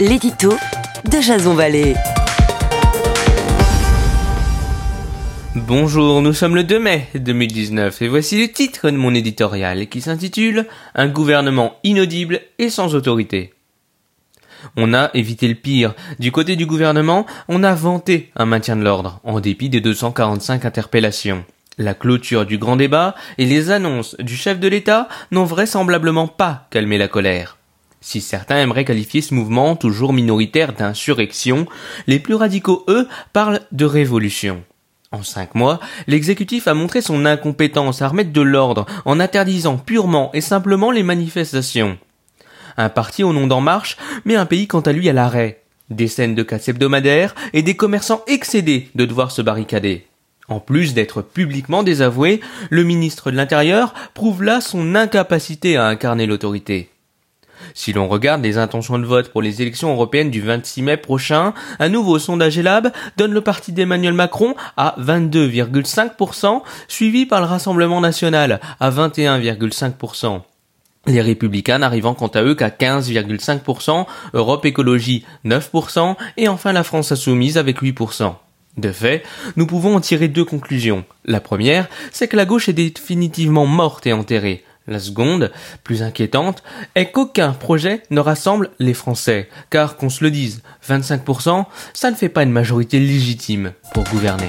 l'édito de Jason Vallée. Bonjour, nous sommes le 2 mai 2019 et voici le titre de mon éditorial qui s'intitule Un gouvernement inaudible et sans autorité. On a évité le pire. Du côté du gouvernement, on a vanté un maintien de l'ordre, en dépit des 245 interpellations. La clôture du grand débat et les annonces du chef de l'État n'ont vraisemblablement pas calmé la colère. Si certains aimeraient qualifier ce mouvement, toujours minoritaire, d'insurrection, les plus radicaux, eux, parlent de révolution. En cinq mois, l'exécutif a montré son incompétence à remettre de l'ordre en interdisant purement et simplement les manifestations. Un parti au nom d'En Marche, mais un pays quant à lui à l'arrêt. Des scènes de casse hebdomadaires et des commerçants excédés de devoir se barricader. En plus d'être publiquement désavoué, le ministre de l'Intérieur prouve là son incapacité à incarner l'autorité. Si l'on regarde les intentions de vote pour les élections européennes du 26 mai prochain, un nouveau sondage Elab donne le parti d'Emmanuel Macron à 22,5%, suivi par le Rassemblement national à 21,5%. Les républicains n'arrivant quant à eux qu'à 15,5%, Europe Écologie 9% et enfin la France Insoumise avec 8%. De fait, nous pouvons en tirer deux conclusions. La première, c'est que la gauche est définitivement morte et enterrée. La seconde, plus inquiétante, est qu'aucun projet ne rassemble les Français, car qu'on se le dise, 25%, ça ne fait pas une majorité légitime pour gouverner.